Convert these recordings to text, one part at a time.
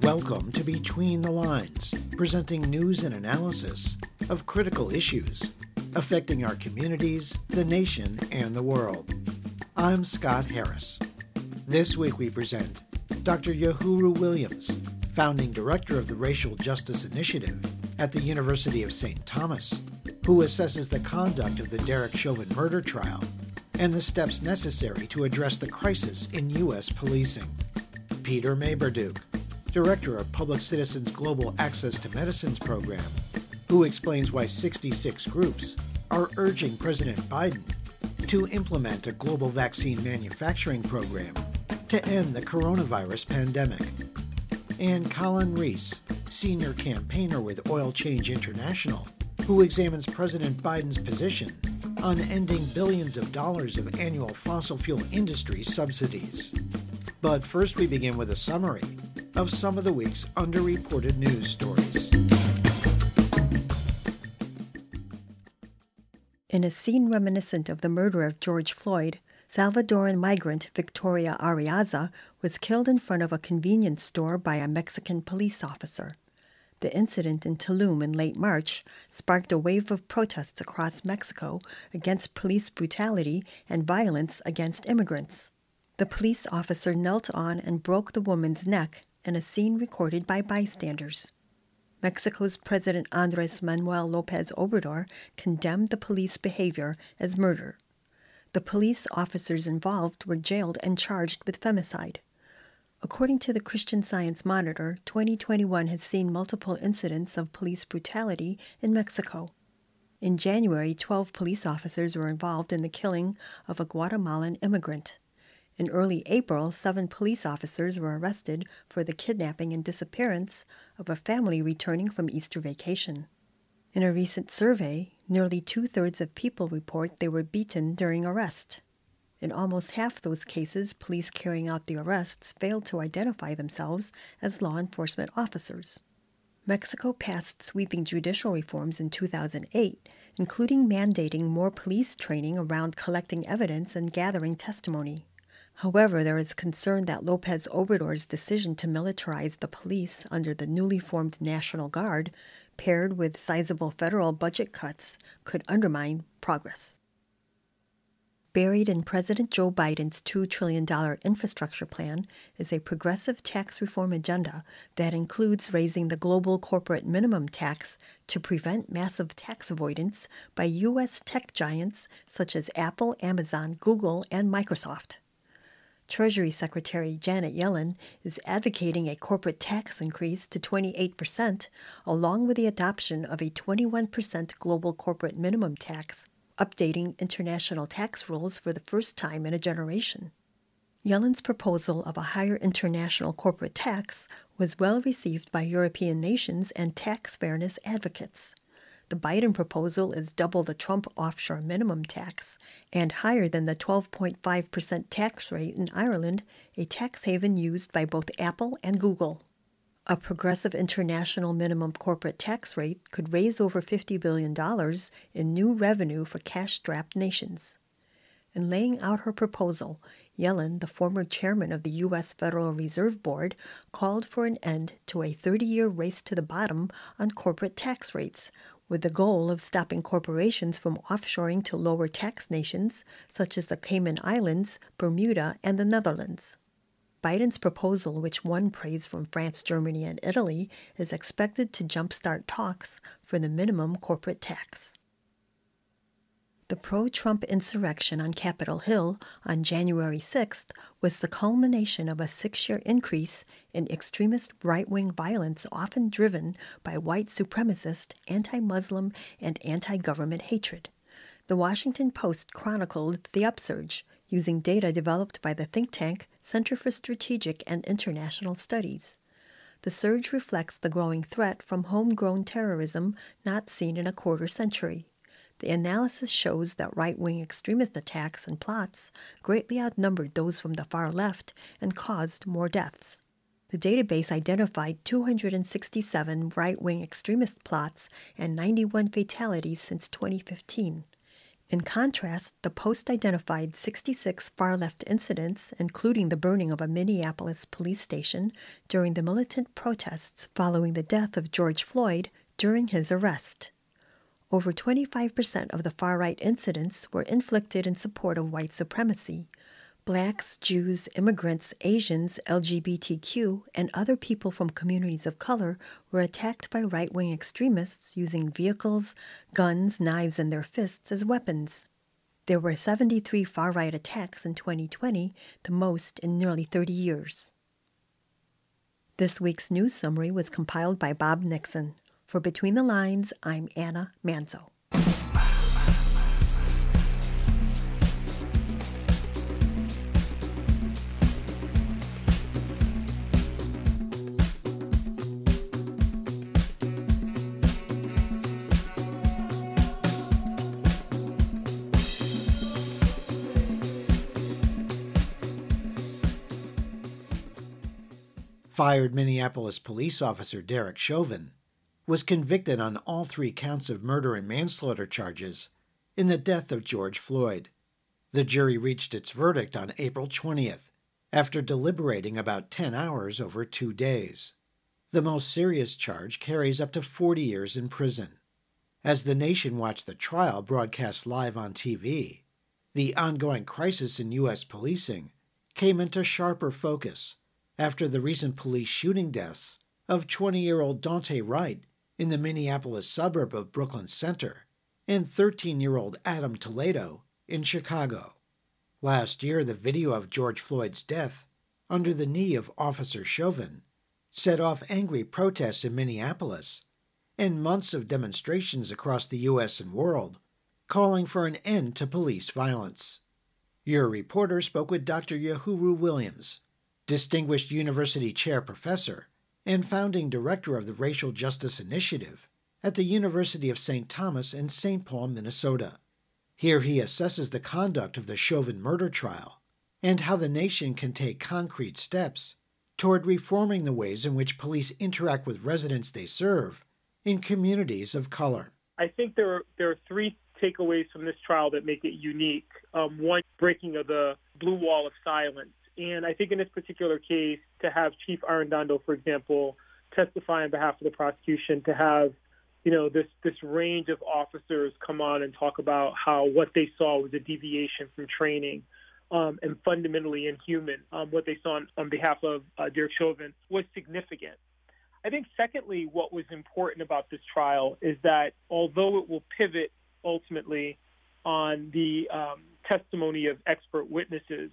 Welcome to Between the Lines, presenting news and analysis of critical issues affecting our communities, the nation, and the world. I'm Scott Harris. This week we present Dr. Yohuru Williams, founding director of the Racial Justice Initiative at the University of St. Thomas, who assesses the conduct of the Derek Chauvin murder trial and the steps necessary to address the crisis in U.S. policing. Peter Maybarduk, director of Public Citizens Global Access to Medicines program, who explains why 66 groups are urging President Biden to implement a global vaccine manufacturing program to end the coronavirus pandemic. And Collin Rees, senior campaigner with Oil Change International, who examines President Biden's position on ending billions of dollars of annual fossil fuel industry subsidies. But first, we begin with a summary of some of the week's underreported news stories. In a scene reminiscent of the murder of George Floyd, Salvadoran migrant Victoria Arriaza was killed in front of a convenience store by a Mexican police officer. The incident in Tulum in late March sparked a wave of protests across Mexico against police brutality and violence against immigrants. The police officer knelt on and broke the woman's neck in a scene recorded by bystanders. Mexico's President Andres Manuel Lopez Obrador condemned the police behavior as murder. The police officers involved were jailed and charged with femicide. According to the Christian Science Monitor, 2021 has seen multiple incidents of police brutality in Mexico. In January, 12 police officers were involved in the killing of a Guatemalan immigrant. In early April, seven police officers were arrested for the kidnapping and disappearance of a family returning from Easter vacation. In a recent survey, nearly two thirds of people report they were beaten during arrest. In almost half those cases, police carrying out the arrests failed to identify themselves as law enforcement officers. Mexico passed sweeping judicial reforms in 2008, including mandating more police training around collecting evidence and gathering testimony. However, there is concern that Lopez Obrador's decision to militarize the police under the newly formed National Guard, paired with sizable federal budget cuts, could undermine progress. Buried in President Joe Biden's $2 trillion infrastructure plan is a progressive tax reform agenda that includes raising the global corporate minimum tax to prevent massive tax avoidance by U.S. tech giants such as Apple, Amazon, Google, and Microsoft. Treasury Secretary Janet Yellen is advocating a corporate tax increase to 28%, along with the adoption of a 21% global corporate minimum tax, updating international tax rules for the first time in a generation. Yellen's proposal of a higher international corporate tax was well received by European nations and tax fairness advocates. The Biden proposal is double the Trump offshore minimum tax and higher than the 12.5% tax rate in Ireland, a tax haven used by both Apple and Google. A progressive international minimum corporate tax rate could raise over $50 billion in new revenue for cash strapped nations. In laying out her proposal, Yellen, the former chairman of the U.S. Federal Reserve Board, called for an end to a 30 year race to the bottom on corporate tax rates, with the goal of stopping corporations from offshoring to lower tax nations such as the Cayman Islands, Bermuda, and the Netherlands. Biden's proposal, which won praise from France, Germany, and Italy, is expected to jumpstart talks for the minimum corporate tax. The pro Trump insurrection on Capitol Hill on January 6th was the culmination of a six year increase in extremist right wing violence, often driven by white supremacist, anti Muslim, and anti government hatred. The Washington Post chronicled the upsurge using data developed by the think tank Center for Strategic and International Studies. The surge reflects the growing threat from homegrown terrorism not seen in a quarter century. The analysis shows that right wing extremist attacks and plots greatly outnumbered those from the far left and caused more deaths. The database identified 267 right wing extremist plots and 91 fatalities since 2015. In contrast, the Post identified 66 far left incidents, including the burning of a Minneapolis police station during the militant protests following the death of George Floyd during his arrest. Over 25% of the far right incidents were inflicted in support of white supremacy, Blacks, Jews, immigrants, Asians, LGBTQ, and other people from communities of color were attacked by right wing extremists using vehicles, guns, knives, and their fists as weapons. There were 73 far right attacks in 2020, the most in nearly 30 years. This week's news summary was compiled by Bob Nixon. For Between the Lines, I'm Anna Manzo. Fired Minneapolis police officer Derek Chauvin was convicted on all three counts of murder and manslaughter charges in the death of George Floyd. The jury reached its verdict on April 20th after deliberating about 10 hours over two days. The most serious charge carries up to 40 years in prison. As the nation watched the trial broadcast live on TV, the ongoing crisis in U.S. policing came into sharper focus after the recent police shooting deaths of 20 year old Daunte Wright in the Minneapolis suburb of Brooklyn Center and 13 year old Adam Toledo in Chicago. Last year, the video of George Floyd's death under the knee of Officer Chauvin set off angry protests in Minneapolis and months of demonstrations across the U.S. and world calling for an end to police violence. Your reporter spoke with Dr. Yohuru Williams, Distinguished University Chair Professor and founding director of the Racial Justice Initiative at the University of St. Thomas in St. Paul, Minnesota. Here he assesses the conduct of the Chauvin murder trial and how the nation can take concrete steps toward reforming the ways in which police interact with residents they serve in communities of color. I think there are, there are three takeaways from this trial that make it unique. Um, one, breaking of the blue wall of silence and I think in this particular case, to have Chief Arradondo, for example, testify on behalf of the prosecution, to have you know this this range of officers come on and talk about how what they saw was a deviation from training um, and fundamentally inhuman. Um, what they saw on, on behalf of uh, Derek Chauvin was significant. I think, secondly, what was important about this trial is that although it will pivot ultimately on the um, testimony of expert witnesses,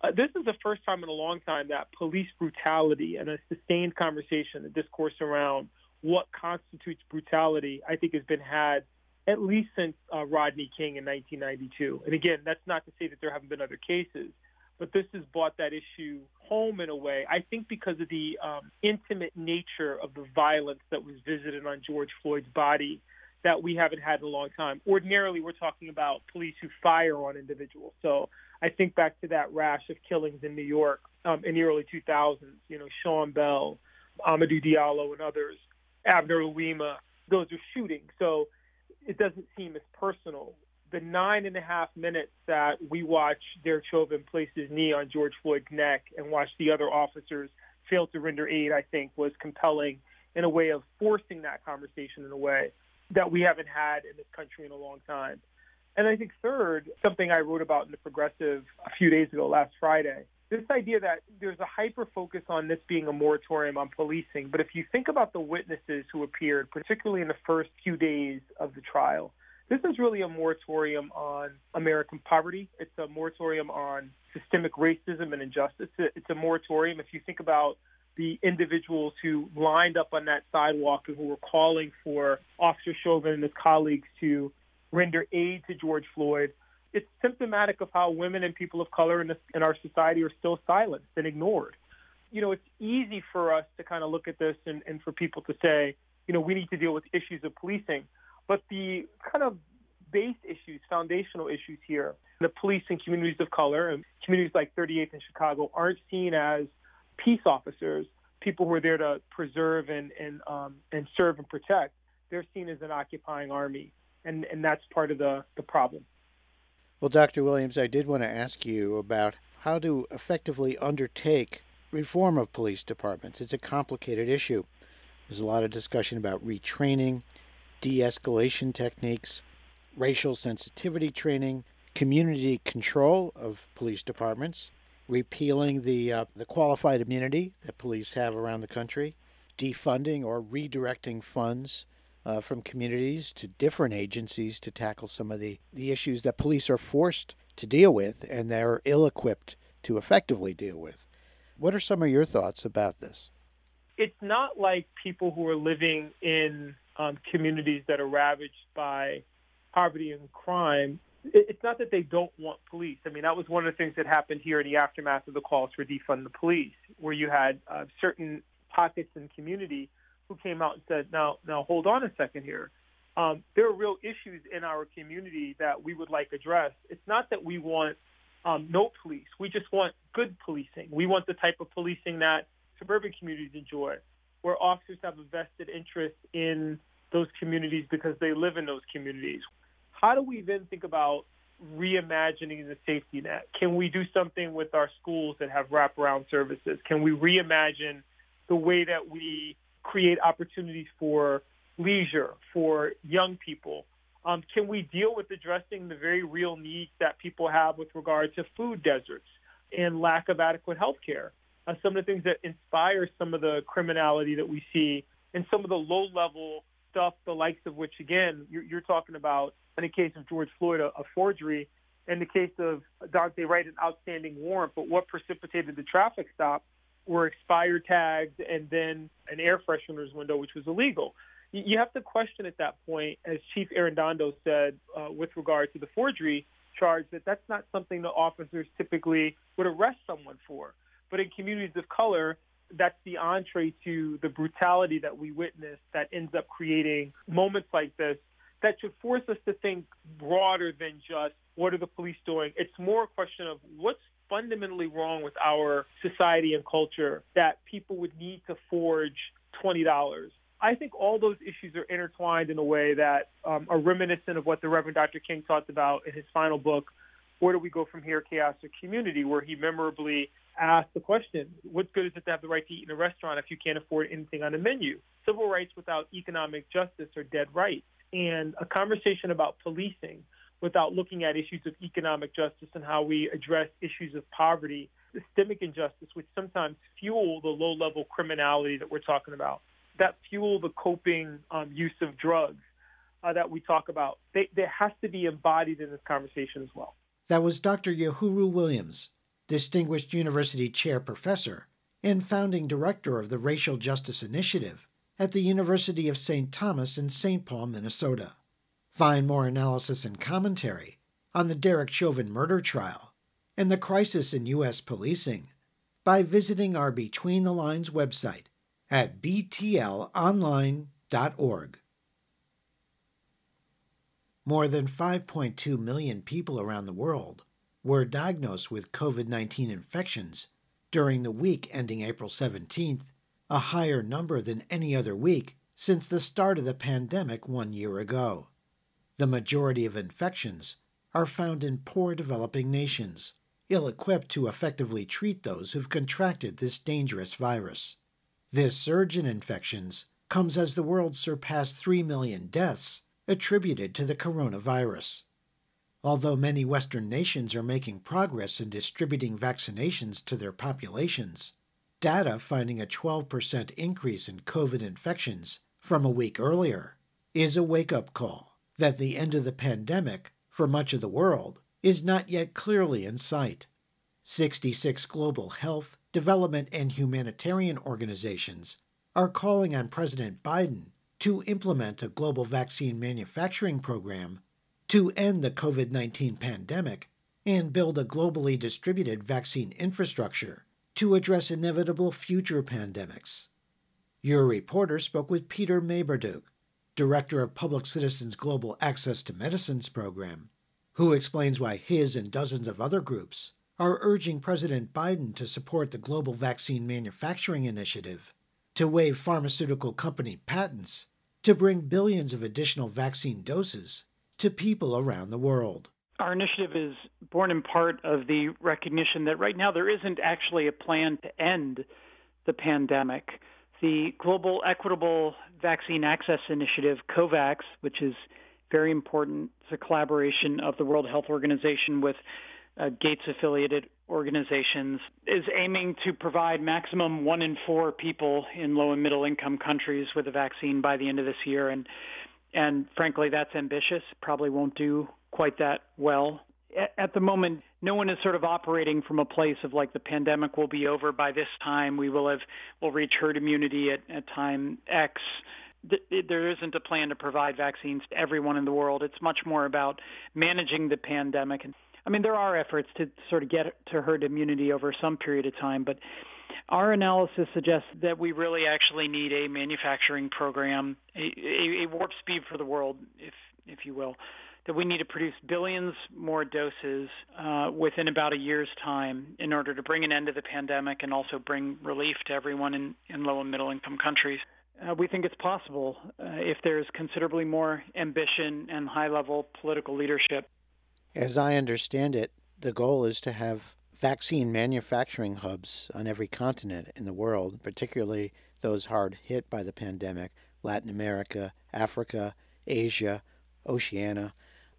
uh, this is the first time in a long time that police brutality and a sustained conversation, a discourse around what constitutes brutality, I think has been had at least since uh, Rodney King in 1992. And again, that's not to say that there haven't been other cases, but this has brought that issue home in a way. I think because of the um, intimate nature of the violence that was visited on George Floyd's body that we haven't had in a long time. Ordinarily, we're talking about police who fire on individuals. So I think back to that rash of killings in New York um, in the early 2000s. You know, Sean Bell, Amadou Diallo, and others, Abner Louima. Those are shootings, so it doesn't seem as personal. The nine and a half minutes that we watch Derek Chauvin place his knee on George Floyd's neck and watch the other officers fail to render aid, I think, was compelling in a way of forcing that conversation in a way that we haven't had in this country in a long time. And I think third, something I wrote about in the Progressive a few days ago, last Friday, this idea that there's a hyper focus on this being a moratorium on policing. But if you think about the witnesses who appeared, particularly in the first few days of the trial, this is really a moratorium on American poverty. It's a moratorium on systemic racism and injustice. It's a moratorium. If you think about the individuals who lined up on that sidewalk and who were calling for Officer Chauvin and his colleagues to render aid to George Floyd, it's symptomatic of how women and people of color in, this, in our society are still silenced and ignored. You know, it's easy for us to kind of look at this and, and for people to say, you know, we need to deal with issues of policing. But the kind of base issues, foundational issues here, the police and communities of color and communities like 38th in Chicago aren't seen as peace officers, people who are there to preserve and and um, and serve and protect, they're seen as an occupying army, and and that's part of the the problem. Well, Dr. Williams, I did want to ask you about how to effectively undertake reform of police departments. It's a complicated issue. There's a lot of discussion about retraining, de escalation techniques, racial sensitivity training, community control of police departments, repealing the, uh, the qualified immunity that police have around the country, defunding or redirecting funds uh, from communities to different agencies to tackle some of the, the issues that police are forced to deal with and they're ill equipped to effectively deal with. What are some of your thoughts about this? It's not like people who are living in um, communities that are ravaged by poverty and crime. It's not that they don't want police. I mean, that was one of the things that happened here in the aftermath of the calls for defund the police, where you had uh, certain pockets in community who came out and said, "Now, now, hold on a second here. Um, there are real issues in our community that we would like addressed. It's not that we want um, no police. We just want good policing. We want the type of policing that suburban communities enjoy, where officers have a vested interest in those communities because they live in those communities. How do we then think about reimagining the safety net? Can we do something with our schools that have wraparound services? Can we reimagine the way that we create opportunities for leisure for young people? Um, can we deal with addressing the very real needs that people have with regard to food deserts and lack of adequate health care? Uh, some of the things that inspire some of the criminality that we see and some of the low level stuff, the likes of which, again, you're, you're talking about in the case of George Floyd, a, a forgery. In the case of Daunte Wright, an outstanding warrant, but what precipitated the traffic stop were expired tags and then an air freshener's window, which was illegal. You have to question at that point, as Chief Arradondo said, uh, with regard to the forgery charge, that that's not something the officers typically would arrest someone for. But in communities of color, that's the entree to the brutality that we witness that ends up creating moments like this that should force us to think broader than just what are the police doing. It's more a question of what's fundamentally wrong with our society and culture that people would need to forge $20. I think all those issues are intertwined in a way that um, are reminiscent of what the Reverend Dr. King talked about in his final book, Where Do We Go From Here, Chaos or Community, where he memorably asked the question, what good is it to have the right to eat in a restaurant if you can't afford anything on the menu? Civil rights without economic justice are dead rights. And a conversation about policing without looking at issues of economic justice and how we address issues of poverty, systemic injustice, which sometimes fuel the low level criminality that we're talking about, that fuel the coping um, use of drugs uh, that we talk about. They, they has to be embodied in this conversation as well. That was Dr. Yohuru Williams, Distinguished University Chair Professor and founding director of the Racial Justice Initiative at the University of St. Thomas in St. Paul, Minnesota. Find more analysis and commentary on the Derek Chauvin murder trial and the crisis in U.S. policing by visiting our Between the Lines website at btlonline.org. More than 5.2 million people around the world were diagnosed with COVID 19 infections during the week ending April 17th, a higher number than any other week since the start of the pandemic one year ago. The majority of infections are found in poor developing nations, ill equipped to effectively treat those who've contracted this dangerous virus. This surge in infections comes as the world surpassed 3 million deaths attributed to the coronavirus. Although many Western nations are making progress in distributing vaccinations to their populations, data finding a 12% increase in COVID infections from a week earlier is a wake up call that the end of the pandemic, for much of the world, is not yet clearly in sight. 66 global health, development, and humanitarian organizations are calling on President Biden to implement a global vaccine manufacturing program to end the COVID 19 pandemic and build a globally distributed vaccine infrastructure to address inevitable future pandemics. Your reporter spoke with Peter Maybarduk, director of Public Citizens Global Access to Medicines program, who explains why his and dozens of other groups are urging President Biden to support the global vaccine manufacturing initiative, to waive pharmaceutical company patents, to bring billions of additional vaccine doses to people around the world. Our initiative is born in part of the recognition that right now there isn't actually a plan to end the pandemic. The Global Equitable Vaccine Access Initiative, COVAX, which is very important, it's a collaboration of the World Health Organization with uh, Gates affiliated organizations, is aiming to provide maximum one in four people in low and middle income countries with a vaccine by the end of this year. And and frankly, that's ambitious. Probably won't do quite that well. At the moment, no one is sort of operating from a place of like the pandemic will be over by this time. We will have will reach herd immunity at, at time X. There isn't a plan to provide vaccines to everyone in the world. It's much more about managing the pandemic. And I mean, there are efforts to sort of get to herd immunity over some period of time, but our analysis suggests that we really actually need a manufacturing program, a, a, a warp speed for the world, if if you will, that we need to produce billions more doses uh, within about a year's time in order to bring an end to the pandemic and also bring relief to everyone in, in low and middle income countries. Uh, we think it's possible uh, if there's considerably more ambition and high level political leadership. As I understand it, the goal is to have vaccine manufacturing hubs on every continent in the world, particularly those hard hit by the pandemic Latin America, Africa, Asia, Oceania.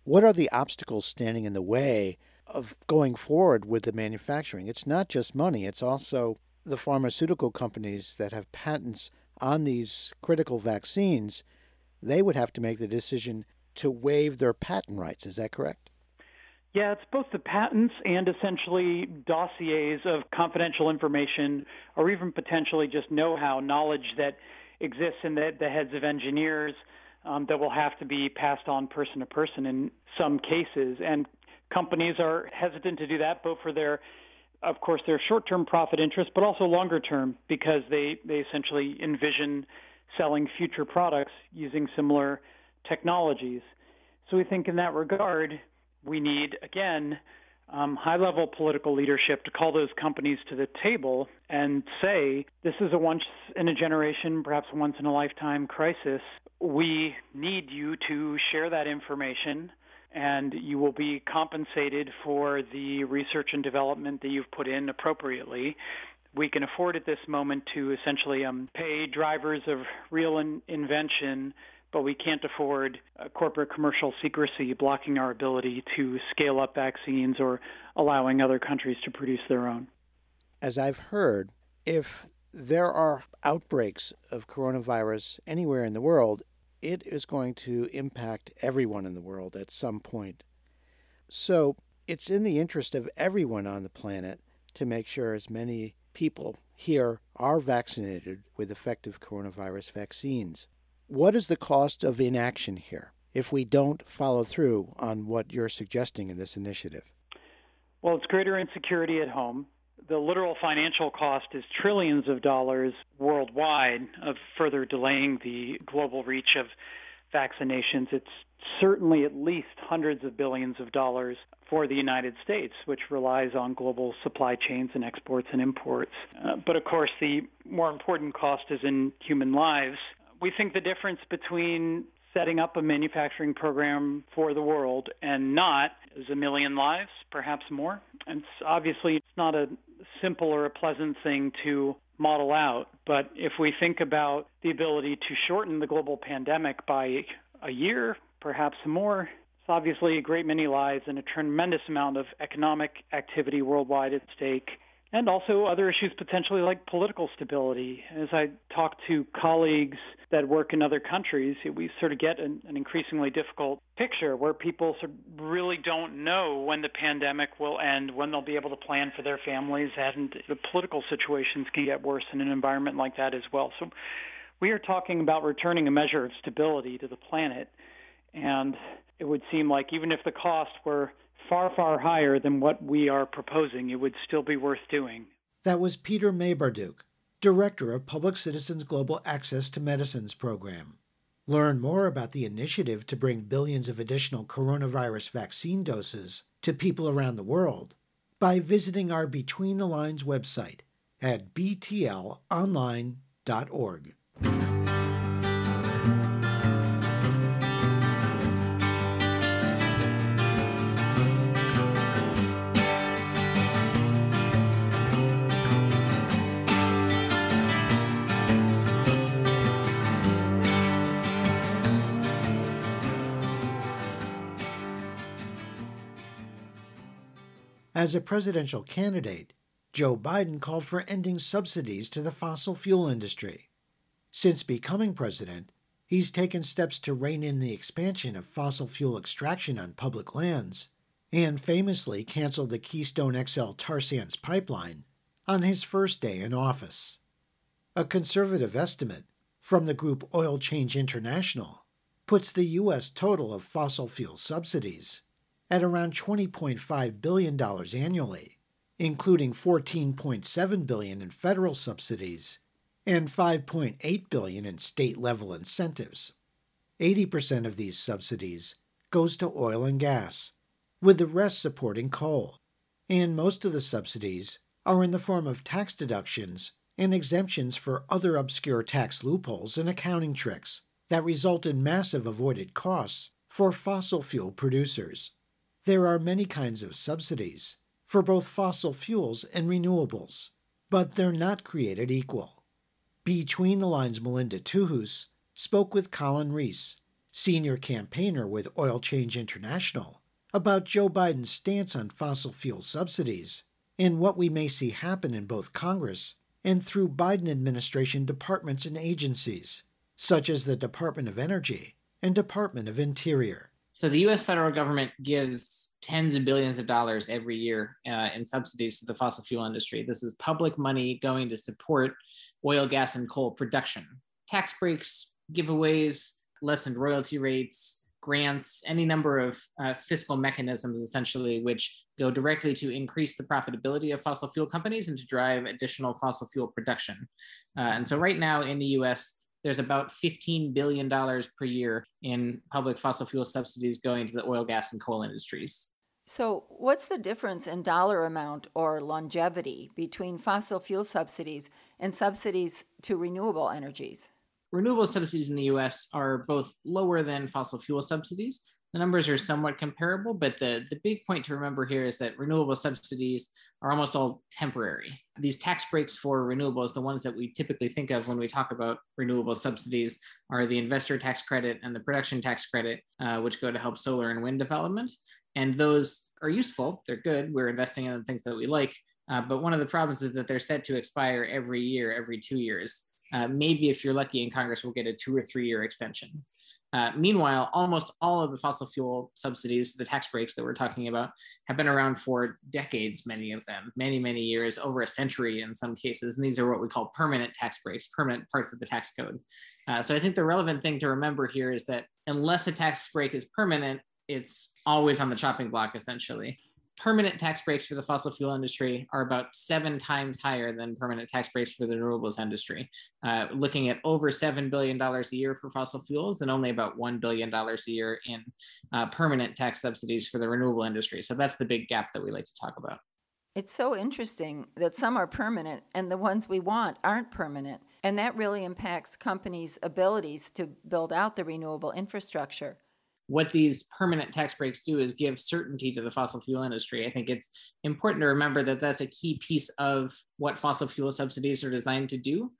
What are the obstacles standing in the way of going forward with the manufacturing? It's not just money, it's also the pharmaceutical companies that have patents on these critical vaccines. They would have to make the decision to waive their patent rights. Is that correct? Yeah, it's both the patents and essentially dossiers of confidential information or even potentially just know how, knowledge that exists in the, the heads of engineers um, that will have to be passed on person to person in some cases. And companies are hesitant to do that, both for their, of course, their short-term profit interest, but also longer-term because they they essentially envision selling future products using similar technologies. So we think in that regard, we need again um, high level political leadership to call those companies to the table and say, this is a once in a generation, perhaps once in a lifetime crisis. We need you to share that information and you will be compensated for the research and development that you've put in appropriately. We can afford at this moment to essentially um, pay drivers of real in- invention but we can't afford uh, corporate commercial secrecy blocking our ability to scale up vaccines or allowing other countries to produce their own. As I've heard, if there are outbreaks of coronavirus anywhere in the world, it is going to impact everyone in the world at some point. So it's in the interest of everyone on the planet to make sure as many people here are vaccinated with effective coronavirus vaccines. What is the cost of inaction here if we don't follow through on what you're suggesting in this initiative? Well, it's greater insecurity at home. The literal financial cost is trillions of dollars worldwide of further delaying the global reach of vaccinations. It's certainly at least hundreds of billions of dollars for the United States, which relies on global supply chains and exports and imports. Uh, but of course, the more important cost is in human lives we think the difference between setting up a manufacturing program for the world and not is a million lives, perhaps more. And it's obviously it's not a simple or a pleasant thing to model out, but if we think about the ability to shorten the global pandemic by a year, perhaps more, it's obviously a great many lives and a tremendous amount of economic activity worldwide at stake and also other issues potentially like political stability. As I talk to colleagues that work in other countries, we sort of get an, an, increasingly difficult picture where people sort of really don't know when the pandemic will end, when they'll be able to plan for their families, and the political situations can get worse in an environment like that as well. So we are talking about returning a measure of stability to the planet, and it would seem like even if the cost were far, far higher than what we are proposing, it would still be worth doing. That was Peter Maybarduk, Director of Public Citizens Global Access to Medicines Program. Learn more about the initiative to bring billions of additional coronavirus vaccine doses to people around the world by visiting our Between the Lines website at btlonline.org. As a presidential candidate, Joe Biden called for ending subsidies to the fossil fuel industry. Since becoming president, he's taken steps to rein in the expansion of fossil fuel extraction on public lands and famously canceled the Keystone XL tar sands pipeline on his first day in office. A conservative estimate from the group Oil Change International puts the U.S. total of fossil fuel subsidies at around $20.5 billion annually, including 14.7 billion in federal subsidies and 5.8 billion in state-level incentives. 80% of these subsidies goes to oil and gas, with the rest supporting coal. And most of the subsidies are in the form of tax deductions and exemptions for other obscure tax loopholes and accounting tricks that result in massive avoided costs for fossil fuel producers. There are many kinds of subsidies for both fossil fuels and renewables, but they're not created equal. Between the Lines Melinda Tuhus spoke with Collin Rees, senior campaigner with Oil Change International, about Joe Biden's stance on fossil fuel subsidies and what we may see happen in both Congress and through Biden administration departments and agencies, such as the Department of Energy and Department of Interior. So the U.S. federal government gives tens of billions of dollars every year uh, in subsidies to the fossil fuel industry. This is public money going to support oil, gas, and coal production. Tax breaks, giveaways, lessened royalty rates, grants, any number of uh, fiscal mechanisms, essentially, which go directly to increase the profitability of fossil fuel companies and to drive additional fossil fuel production. Uh, and so, right now in the US, there's about $15 billion per year in public fossil fuel subsidies going to the oil, gas, and coal industries. So, what's the difference in dollar amount or longevity between fossil fuel subsidies and subsidies to renewable energies? Renewable subsidies in the US are both lower than fossil fuel subsidies, the numbers are somewhat comparable, but the, the big point to remember here is that renewable subsidies are almost all temporary. These tax breaks for renewables, the ones that we typically think of when we talk about renewable subsidies, are the investor tax credit and the production tax credit, uh, which go to help solar and wind development. And those are useful, they're good. We're investing in the things that we like. Uh, but one of the problems is that they're set to expire every year, every two years. Uh, maybe if you're lucky in Congress, we'll get a two or three year extension. Uh, meanwhile, almost all of the fossil fuel subsidies, the tax breaks that we're talking about, have been around for decades, many of them, many, many years, over a century in some cases. And these are what we call permanent tax breaks, permanent parts of the tax code. Uh, so I think the relevant thing to remember here is that unless a tax break is permanent, it's always on the chopping block, essentially permanent tax breaks for the fossil fuel industry are about seven times higher than permanent tax breaks for the renewables industry, uh, looking at over $7 billion a year for fossil fuels and only about $1 billion a year in uh, permanent tax subsidies for the renewable industry. So that's the big gap that we like to talk about. It's so interesting that some are permanent and the ones we want aren't permanent. And that really impacts companies' abilities to build out the renewable infrastructure what these permanent tax breaks do is give certainty to the fossil fuel industry. I think it's important to remember that that's a key piece of what fossil fuel subsidies are designed to do,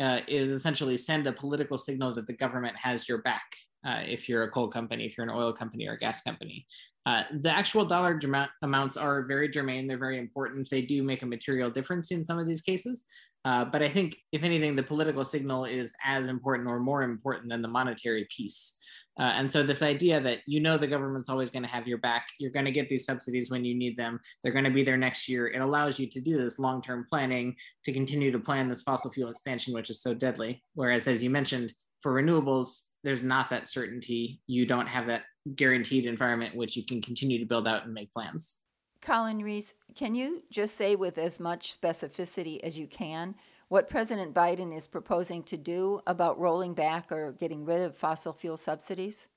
uh, is essentially send a political signal that the government has your back. Uh, if you're a coal company, if you're an oil company or a gas company, uh, the actual dollar amounts are very germane. They're very important. They do make a material difference in some of these cases. Uh, but I think, if anything, the political signal is as important or more important than the monetary piece. Uh, and so, this idea that you know the government's always going to have your back, you're going to get these subsidies when you need them, they're going to be there next year, it allows you to do this long term planning to continue to plan this fossil fuel expansion, which is so deadly. Whereas, as you mentioned, for renewables, there's not that certainty. You don't have that guaranteed environment which you can continue to build out and make plans. Collin Rees, can you just say with as much specificity as you can what President Biden is proposing to do about rolling back or getting rid of fossil fuel subsidies?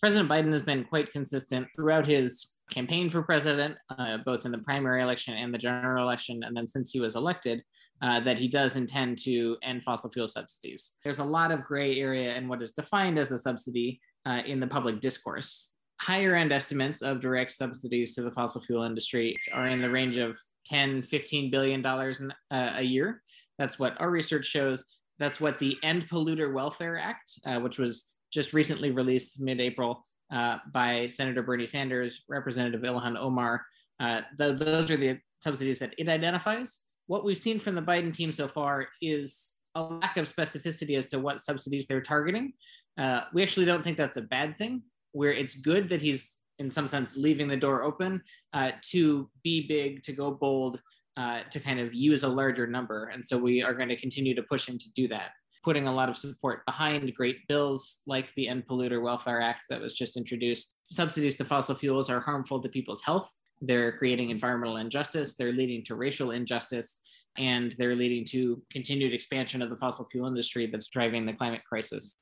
President Biden has been quite consistent throughout his campaign for president, uh, both in the primary election and the general election. And then since he was elected, uh, that he does intend to end fossil fuel subsidies. There's a lot of gray area in what is defined as a subsidy uh, in the public discourse. Higher end estimates of direct subsidies to the fossil fuel industry are in the range of 10, 15 billion dollars uh, a year. That's what our research shows. That's what the End Polluter Welfare Act, uh, which was just recently released mid April uh, by Senator Bernie Sanders, Representative Ilhan Omar. Uh, th- those are the subsidies that it identifies. What we've seen from the Biden team so far is a lack of specificity as to what subsidies they're targeting. Uh, we actually don't think that's a bad thing. Where it's good that he's, in some sense, leaving the door open uh, to be big, to go bold, uh, to kind of use a larger number. And so we are going to continue to push him to do that putting a lot of support behind great bills like the End Polluter Welfare Act that was just introduced. Subsidies to fossil fuels are harmful to people's health. They're creating environmental injustice, they're leading to racial injustice, and they're leading to continued expansion of the fossil fuel industry that's driving the climate crisis.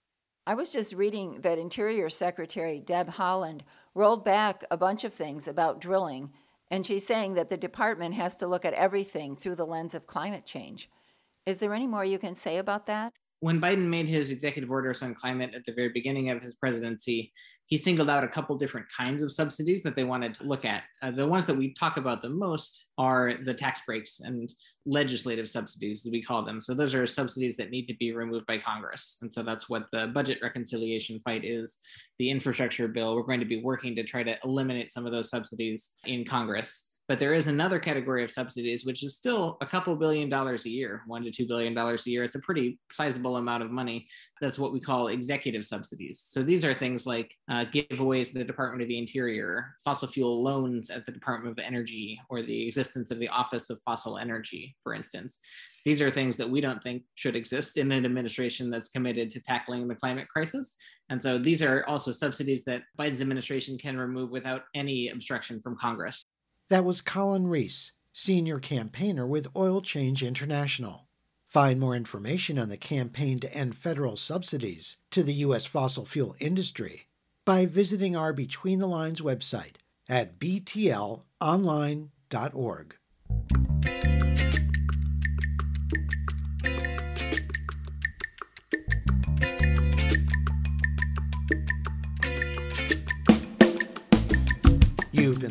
I was just reading that Interior Secretary Deb Haaland rolled back a bunch of things about drilling, and she's saying that the department has to look at everything through the lens of climate change. Is there any more you can say about that? when Biden made his executive orders on climate at the very beginning of his presidency, he singled out a couple different kinds of subsidies that they wanted to look at. Uh, the ones that we talk about the most are the tax breaks and legislative subsidies, as we call them. So those are subsidies that need to be removed by Congress. And so that's what the budget reconciliation fight is. The infrastructure bill, we're going to be working to try to eliminate some of those subsidies in Congress. But there is another category of subsidies, which is still a couple billion dollars a year, one to two billion dollars a year. It's a pretty sizable amount of money. That's what we call executive subsidies. So these are things like uh, giveaways to the Department of the Interior, fossil fuel loans at the Department of Energy, or the existence of the Office of Fossil Energy, for instance. These are things that we don't think should exist in an administration that's committed to tackling the climate crisis. And so these are also subsidies that Biden's administration can remove without any obstruction from Congress. That was Collin Rees, senior campaigner with Oil Change International. Find more information on the campaign to end federal subsidies to the U.S. fossil fuel industry by visiting our Between the Lines website at btlonline.org.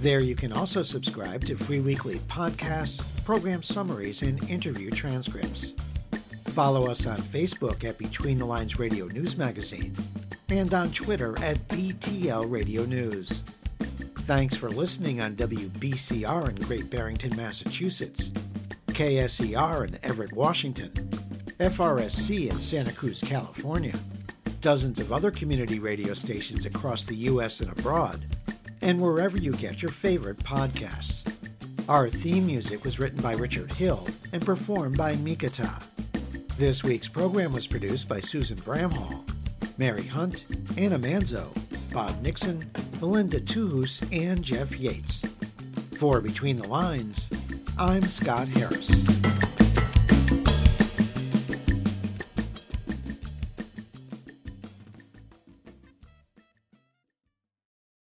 There you can also subscribe to free weekly podcasts, program summaries, and interview transcripts. Follow us on Facebook at Between the Lines Radio News Magazine and on Twitter at BTL Radio News. Thanks for listening on WBCR in Great Barrington, Massachusetts, KSER in Everett, Washington, FRSC in Santa Cruz, California, dozens of other community radio stations across the U.S. and abroad and wherever you get your favorite podcasts. Our theme music was written by Richard Hill and performed by Mikata. This week's program was produced by Susan Bramhall, Mary Hunt, Anna Manzo, Bob Nixon, Melinda Tuhus, and Jeff Yates. For Between the Lines, I'm Scott Harris.